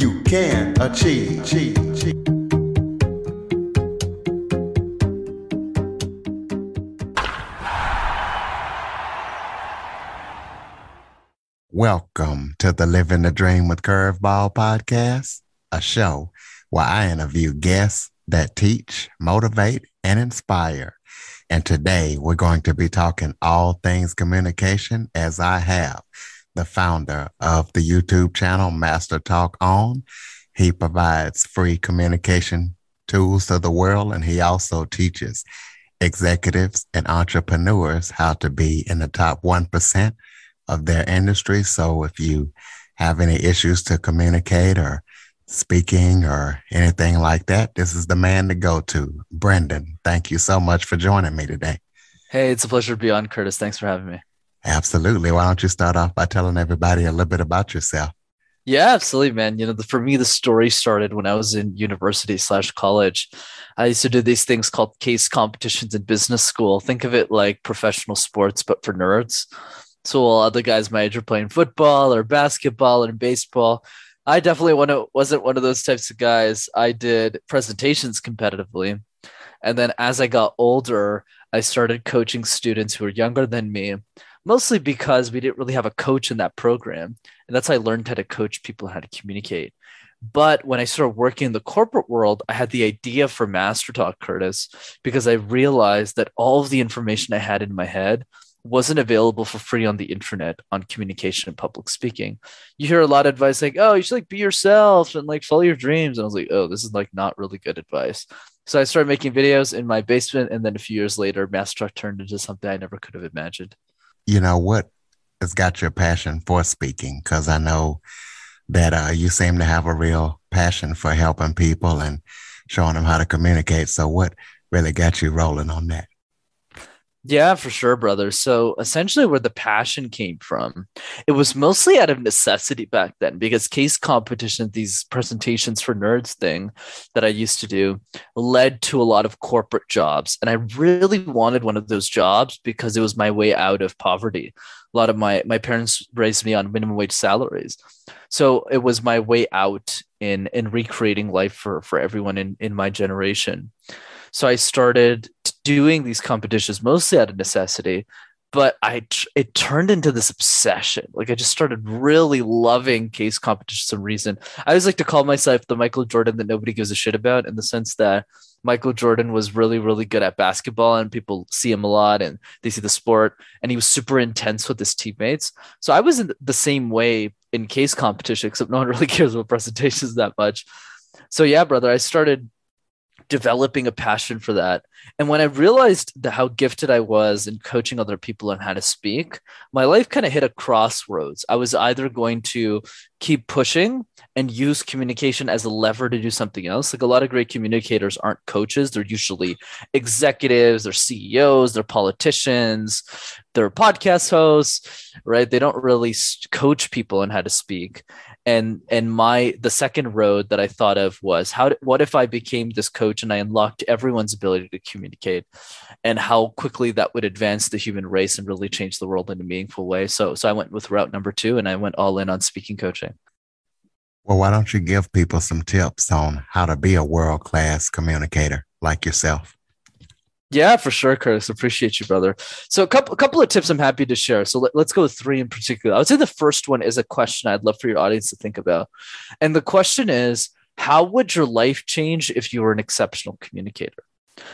you can achieve. Welcome to the Living the Dream with Curveball podcast, a show where I interview guests that teach, motivate, and inspire. And today we're going to be talking all things communication as I have the founder of the YouTube channel Master Talk On. He provides free communication tools to the world and he also teaches executives and entrepreneurs how to be in the top 1% of their industry. So if you have any issues to communicate or speaking or anything like that, this is the man to go to. Brendan, thank you so much for joining me today. Hey, it's a pleasure to be on, Curtis. Thanks for having me. Absolutely. Why don't you start off by telling everybody a little bit about yourself? Yeah, absolutely, man. You know, the, for me, the story started when I was in university slash college. I used to do these things called case competitions in business school. Think of it like professional sports, but for nerds. So while other guys my age are playing football or basketball or baseball, I definitely one wasn't one of those types of guys. I did presentations competitively. And then as I got older, I started coaching students who were younger than me, mostly because we didn't really have a coach in that program. And that's how I learned how to coach people how to communicate. But when I started working in the corporate world, I had the idea for Master Talk, Curtis, because I realized that all of the information I had in my head wasn't available for free on the internet on communication and public speaking. You hear a lot of advice like, oh, you should like be yourself and like follow your dreams. And I was like, oh, this is like not really good advice. So I started making videos in my basement. And then a few years later, Master Talk turned into something I never could have imagined. You know what has got your passion for speaking? Because I know that uh, you seem to have a real passion for helping people and showing them how to communicate. So what really got you rolling on that? Yeah, for sure, brother. So essentially, where the passion came from, it was mostly out of necessity back then because case competition, these presentations for nerds thing that I used to do, led to a lot of corporate jobs. And I really wanted one of those jobs because it was my way out of poverty. A lot of my, my parents raised me on minimum wage salaries. So it was my way out in, in recreating life for, for everyone in, in my generation. So I started doing these competitions mostly out of necessity, but I it turned into this obsession. Like I just started really loving case competition some reason. I always like to call myself the Michael Jordan that nobody gives a shit about in the sense that Michael Jordan was really, really good at basketball and people see him a lot and they see the sport and he was super intense with his teammates. So I was in the same way in case competition, except no one really cares about presentations that much. So yeah, brother, I started developing a passion for that. And when I realized how gifted I was in coaching other people on how to speak, my life kind of hit a crossroads. I was either going to keep pushing and use communication as a lever to do something else. Like a lot of great communicators aren't coaches, they're usually executives, they're CEOs, they're politicians, they're podcast hosts, right? They don't really coach people on how to speak and and my the second road that i thought of was how what if i became this coach and i unlocked everyone's ability to communicate and how quickly that would advance the human race and really change the world in a meaningful way. So so i went with route number two and i went all in on speaking coaching. Well why don't you give people some tips on how to be a world-class communicator like yourself yeah, for sure, Curtis. Appreciate you, brother. So a couple a couple of tips I'm happy to share. So let, us go with three in particular. I would say the first one is a question I'd love for your audience to think about. And the question is, how would your life change if you were an exceptional communicator?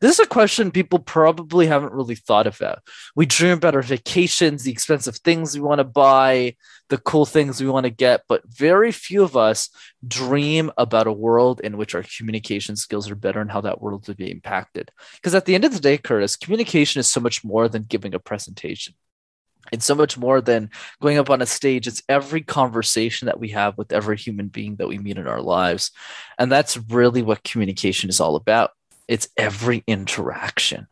This is a question people probably haven't really thought about. We dream about our vacations, the expensive things we want to buy, the cool things we want to get, but very few of us dream about a world in which our communication skills are better and how that world would be impacted. Because at the end of the day, Curtis, communication is so much more than giving a presentation. It's so much more than going up on a stage. It's every conversation that we have with every human being that we meet in our lives. And that's really what communication is all about. It's every interaction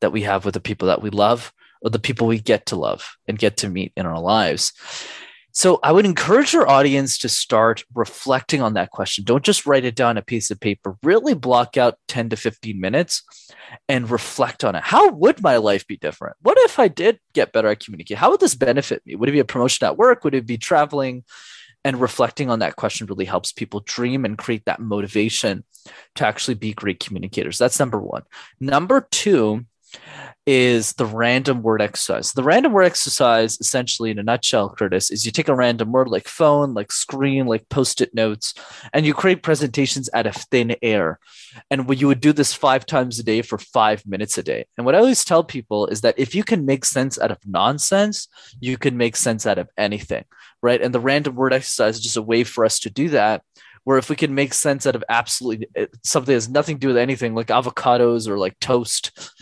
that we have with the people that we love or the people we get to love and get to meet in our lives. So I would encourage your audience to start reflecting on that question. Don't just write it down on a piece of paper. Really block out 10 to 15 minutes and reflect on it. How would my life be different? What if I did get better at communicating? How would this benefit me? Would it be a promotion at work? Would it be traveling? And reflecting on that question really helps people dream and create that motivation to actually be great communicators. That's number one. Number two is the random word exercise. The random word exercise, essentially, in a nutshell, Curtis, is you take a random word like phone, like screen, like post it notes, and you create presentations out of thin air. And you would do this five times a day for five minutes a day. And what I always tell people is that if you can make sense out of nonsense, you can make sense out of anything, right? And the random word exercise is just a way for us to do that where if we can make sense out of absolutely eh, something that has nothing to do with anything like avocados or like toast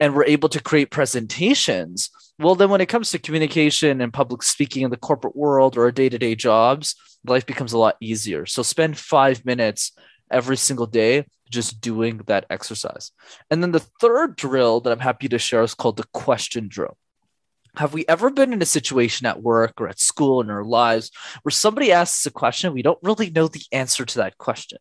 and we're able to create presentations, well, then when it comes to communication and public speaking in the corporate world or day to day jobs, life becomes a lot easier. So spend five minutes every single day just doing that exercise. And then the third drill that I'm happy to share is called the question drill. Have we ever been in a situation at work or at school in our lives where somebody asks a question, we don't really know the answer to that question?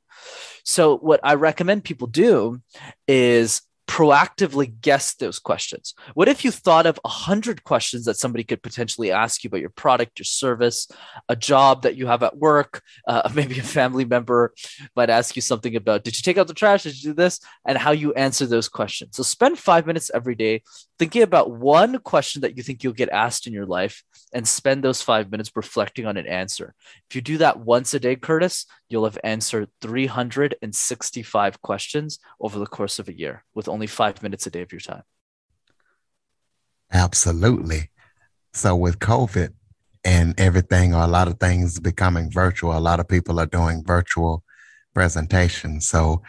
So, what I recommend people do is proactively guess those questions? What if you thought of a hundred questions that somebody could potentially ask you about your product, your service, a job that you have at work? Uh, maybe a family member might ask you something about, did you take out the trash? Did you do this? And how you answer those questions. So spend five minutes every day thinking about one question that you think you'll get asked in your life and spend those five minutes reflecting on an answer. If you do that once a day, Curtis, you'll have answered 365 questions over the course of a year with only five minutes a day of your time. Absolutely. So, with COVID and everything, or a lot of things becoming virtual, a lot of people are doing virtual presentations. So,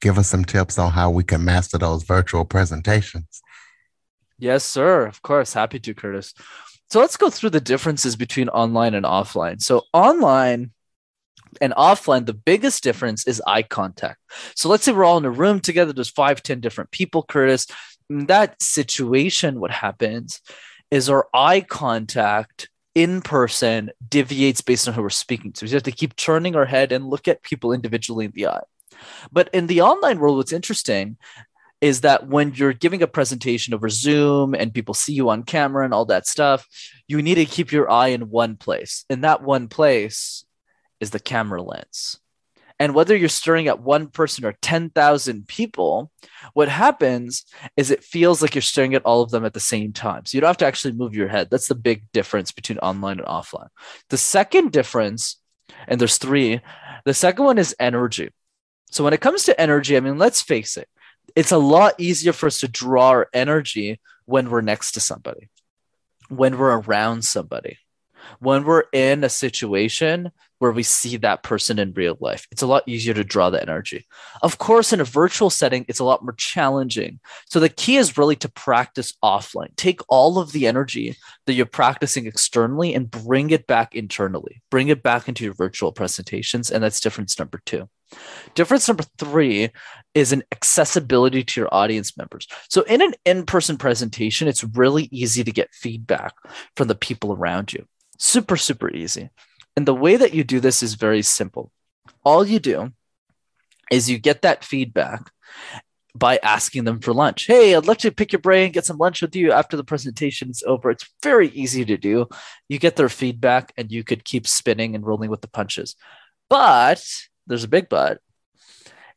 give us some tips on how we can master those virtual presentations. Yes, sir. Of course. Happy to, Curtis. So let's go through the differences between online and offline. So, online and offline, the biggest difference is eye contact. So, let's say we're all in a room together, there's five, ten different people, Curtis. In that situation, what happens is our eye contact in person deviates based on who we're speaking to. So, we have to keep turning our head and look at people individually in the eye. But in the online world, what's interesting is that when you're giving a presentation over Zoom and people see you on camera and all that stuff, you need to keep your eye in one place. And that one place is the camera lens. And whether you're staring at one person or 10,000 people, what happens is it feels like you're staring at all of them at the same time. So you don't have to actually move your head. That's the big difference between online and offline. The second difference, and there's three, the second one is energy. So when it comes to energy, I mean, let's face it, it's a lot easier for us to draw our energy when we're next to somebody, when we're around somebody, when we're in a situation where we see that person in real life. It's a lot easier to draw the energy. Of course, in a virtual setting, it's a lot more challenging. So the key is really to practice offline. Take all of the energy that you're practicing externally and bring it back internally. Bring it back into your virtual presentations. And that's difference number two. Difference number three is an accessibility to your audience members. So, in an in person presentation, it's really easy to get feedback from the people around you. Super, super easy. And the way that you do this is very simple. All you do is you get that feedback by asking them for lunch. Hey, I'd like to pick your brain, get some lunch with you after the presentation is over. It's very easy to do. You get their feedback and you could keep spinning and rolling with the punches. But there's a big but.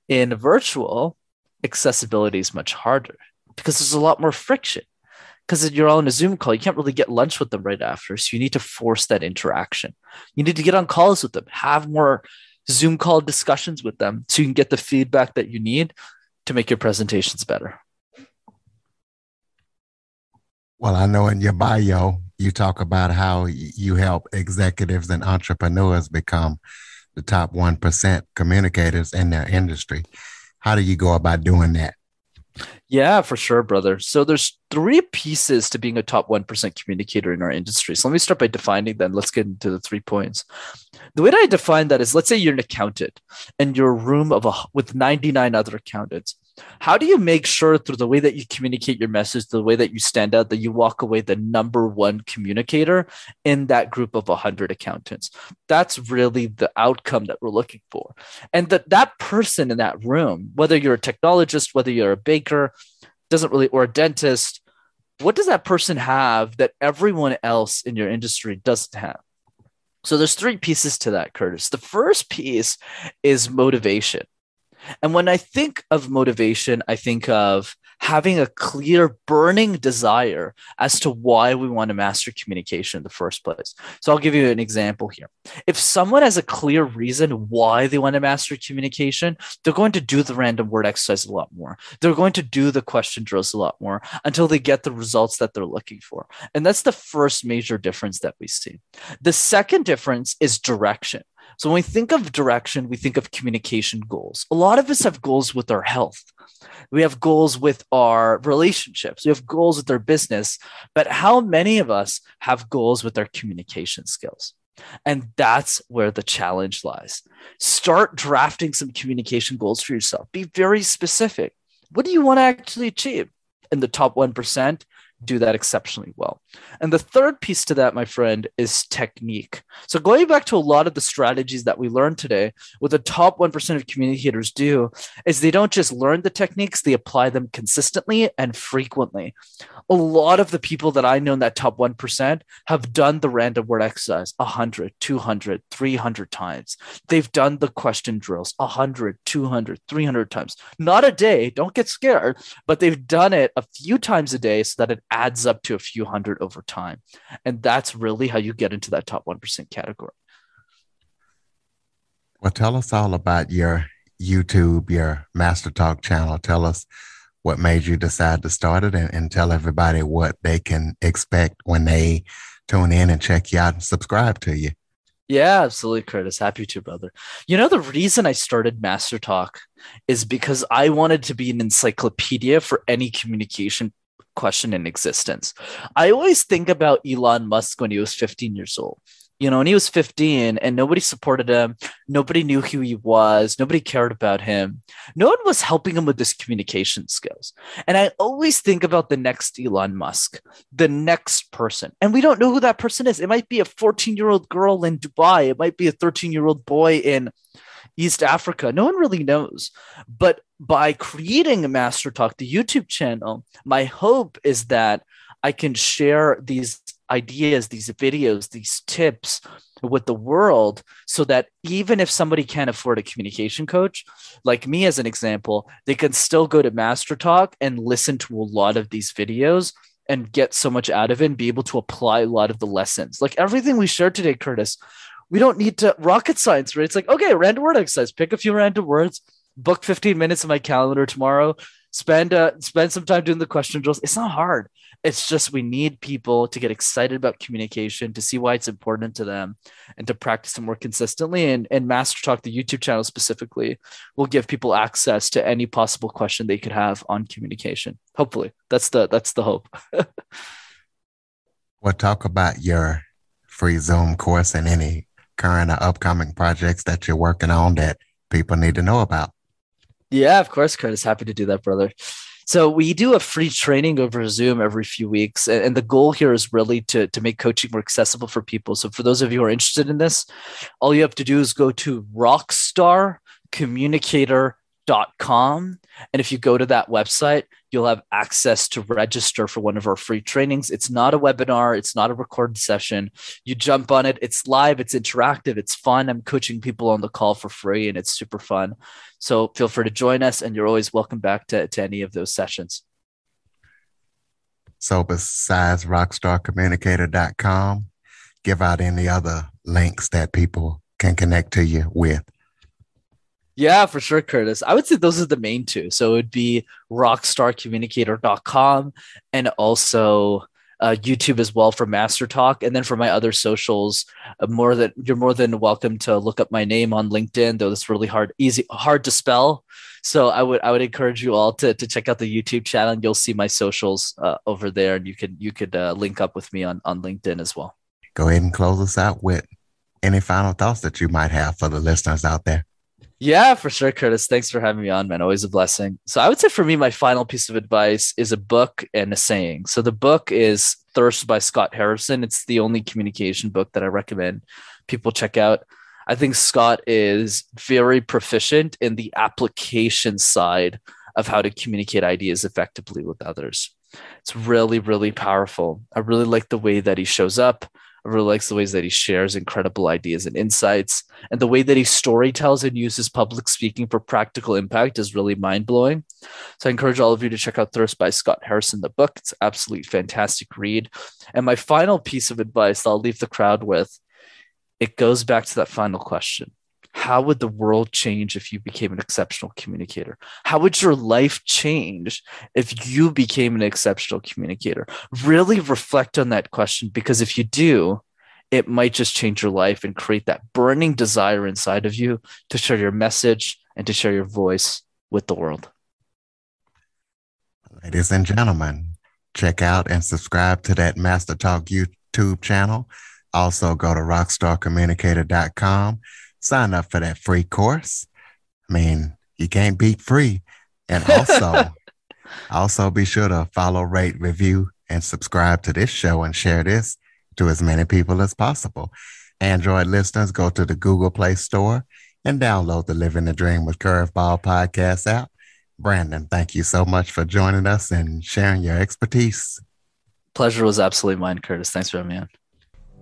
In virtual, accessibility is much harder because there's a lot more friction. Because you're on a Zoom call, you can't really get lunch with them right after. So you need to force that interaction. You need to get on calls with them, have more Zoom call discussions with them so you can get the feedback that you need to make your presentations better. Well, I know in your bio, you talk about how you help executives and entrepreneurs become the top 1% communicators in their industry. How do you go about doing that? Yeah, for sure, brother. So there's three pieces to being a top 1% communicator in our industry. So let me start by defining them. Let's get into the three points. The way that I define that is let's say you're an accountant and you're a room of a with 99 other accountants. How do you make sure through the way that you communicate your message, the way that you stand out, that you walk away the number one communicator in that group of 100 accountants? That's really the outcome that we're looking for. And that that person in that room, whether you're a technologist, whether you're a baker, doesn't really, or a dentist, what does that person have that everyone else in your industry doesn't have? So there's three pieces to that, Curtis. The first piece is motivation. And when I think of motivation, I think of having a clear, burning desire as to why we want to master communication in the first place. So I'll give you an example here. If someone has a clear reason why they want to master communication, they're going to do the random word exercise a lot more. They're going to do the question drills a lot more until they get the results that they're looking for. And that's the first major difference that we see. The second difference is direction. So when we think of direction, we think of communication goals. A lot of us have goals with our health. We have goals with our relationships. We have goals with our business. But how many of us have goals with our communication skills? And that's where the challenge lies. Start drafting some communication goals for yourself. Be very specific. What do you want to actually achieve? In the top 1%, do that exceptionally well. And the third piece to that, my friend, is technique. So, going back to a lot of the strategies that we learned today, what the top 1% of communicators do is they don't just learn the techniques, they apply them consistently and frequently. A lot of the people that I know in that top 1% have done the random word exercise 100, 200, 300 times. They've done the question drills 100, 200, 300 times. Not a day, don't get scared, but they've done it a few times a day so that it adds up to a few hundred over time. And that's really how you get into that top 1% category. Well, tell us all about your YouTube, your Master Talk channel. Tell us what made you decide to start it and, and tell everybody what they can expect when they tune in and check you out and subscribe to you. Yeah, absolutely, Curtis. Happy to, brother. You know, the reason I started Master Talk is because I wanted to be an encyclopedia for any communication question in existence. I always think about Elon Musk when he was 15 years old. You know, when he was 15 and nobody supported him, nobody knew who he was, nobody cared about him. No one was helping him with his communication skills. And I always think about the next Elon Musk, the next person. And we don't know who that person is. It might be a 14 year old girl in Dubai, it might be a 13 year old boy in East Africa. No one really knows. But by creating a Master Talk, the YouTube channel, my hope is that I can share these ideas, these videos, these tips with the world so that even if somebody can't afford a communication coach, like me as an example, they can still go to Master Talk and listen to a lot of these videos and get so much out of it and be able to apply a lot of the lessons. Like everything we shared today, Curtis, we don't need to rocket science, right? It's like, okay, random word exercise, pick a few random words, book 15 minutes in my calendar tomorrow, spend uh, spend some time doing the question drills. It's not hard. It's just we need people to get excited about communication, to see why it's important to them, and to practice it more consistently. And, and Master Talk, the YouTube channel specifically, will give people access to any possible question they could have on communication. Hopefully, that's the that's the hope. well, talk about your free Zoom course and any current or upcoming projects that you're working on that people need to know about. Yeah, of course, Curtis. Happy to do that, brother. So we do a free training over Zoom every few weeks, and the goal here is really to to make coaching more accessible for people. So for those of you who are interested in this, all you have to do is go to rockstarcommunicator.com, and if you go to that website, you'll have access to register for one of our free trainings. It's not a webinar, it's not a recorded session. You jump on it, it's live, it's interactive, it's fun. I'm coaching people on the call for free and it's super fun. So feel free to join us and you're always welcome back to, to any of those sessions. So besides rockstarcommunicator.com, give out any other links that people can connect to you with. Yeah, for sure, Curtis. I would say those are the main two. So it would be rockstarcommunicator.com and also uh, YouTube as well for Master Talk, and then for my other socials, uh, more than you're more than welcome to look up my name on LinkedIn. Though it's really hard, easy, hard to spell. So I would I would encourage you all to to check out the YouTube channel. and You'll see my socials uh, over there, and you can you could uh, link up with me on on LinkedIn as well. Go ahead and close us out with any final thoughts that you might have for the listeners out there. Yeah, for sure, Curtis. Thanks for having me on, man. Always a blessing. So I would say for me, my final piece of advice is a book and a saying. So the book is Thirst by Scott Harrison. It's the only communication book that I recommend people check out. I think Scott is very proficient in the application side of how to communicate ideas effectively with others. It's really, really powerful. I really like the way that he shows up. I really likes the ways that he shares incredible ideas and insights. And the way that he storytells and uses public speaking for practical impact is really mind blowing. So I encourage all of you to check out Thirst by Scott Harrison, the book. It's absolutely fantastic read. And my final piece of advice I'll leave the crowd with it goes back to that final question how would the world change if you became an exceptional communicator? How would your life change if you became an exceptional communicator? Really reflect on that question because if you do, it might just change your life and create that burning desire inside of you to share your message and to share your voice with the world. Ladies and gentlemen, check out and subscribe to that Master Talk YouTube channel. Also, go to rockstarcommunicator.com sign up for that free course. I mean, you can't beat free. And also, also be sure to follow, rate, review, and subscribe to this show and share this to as many people as possible. Android listeners, go to the Google Play Store and download the Living the Dream with Curveball podcast app. Brandon, thank you so much for joining us and sharing your expertise. Pleasure was absolutely mine, Curtis. Thanks for having me on.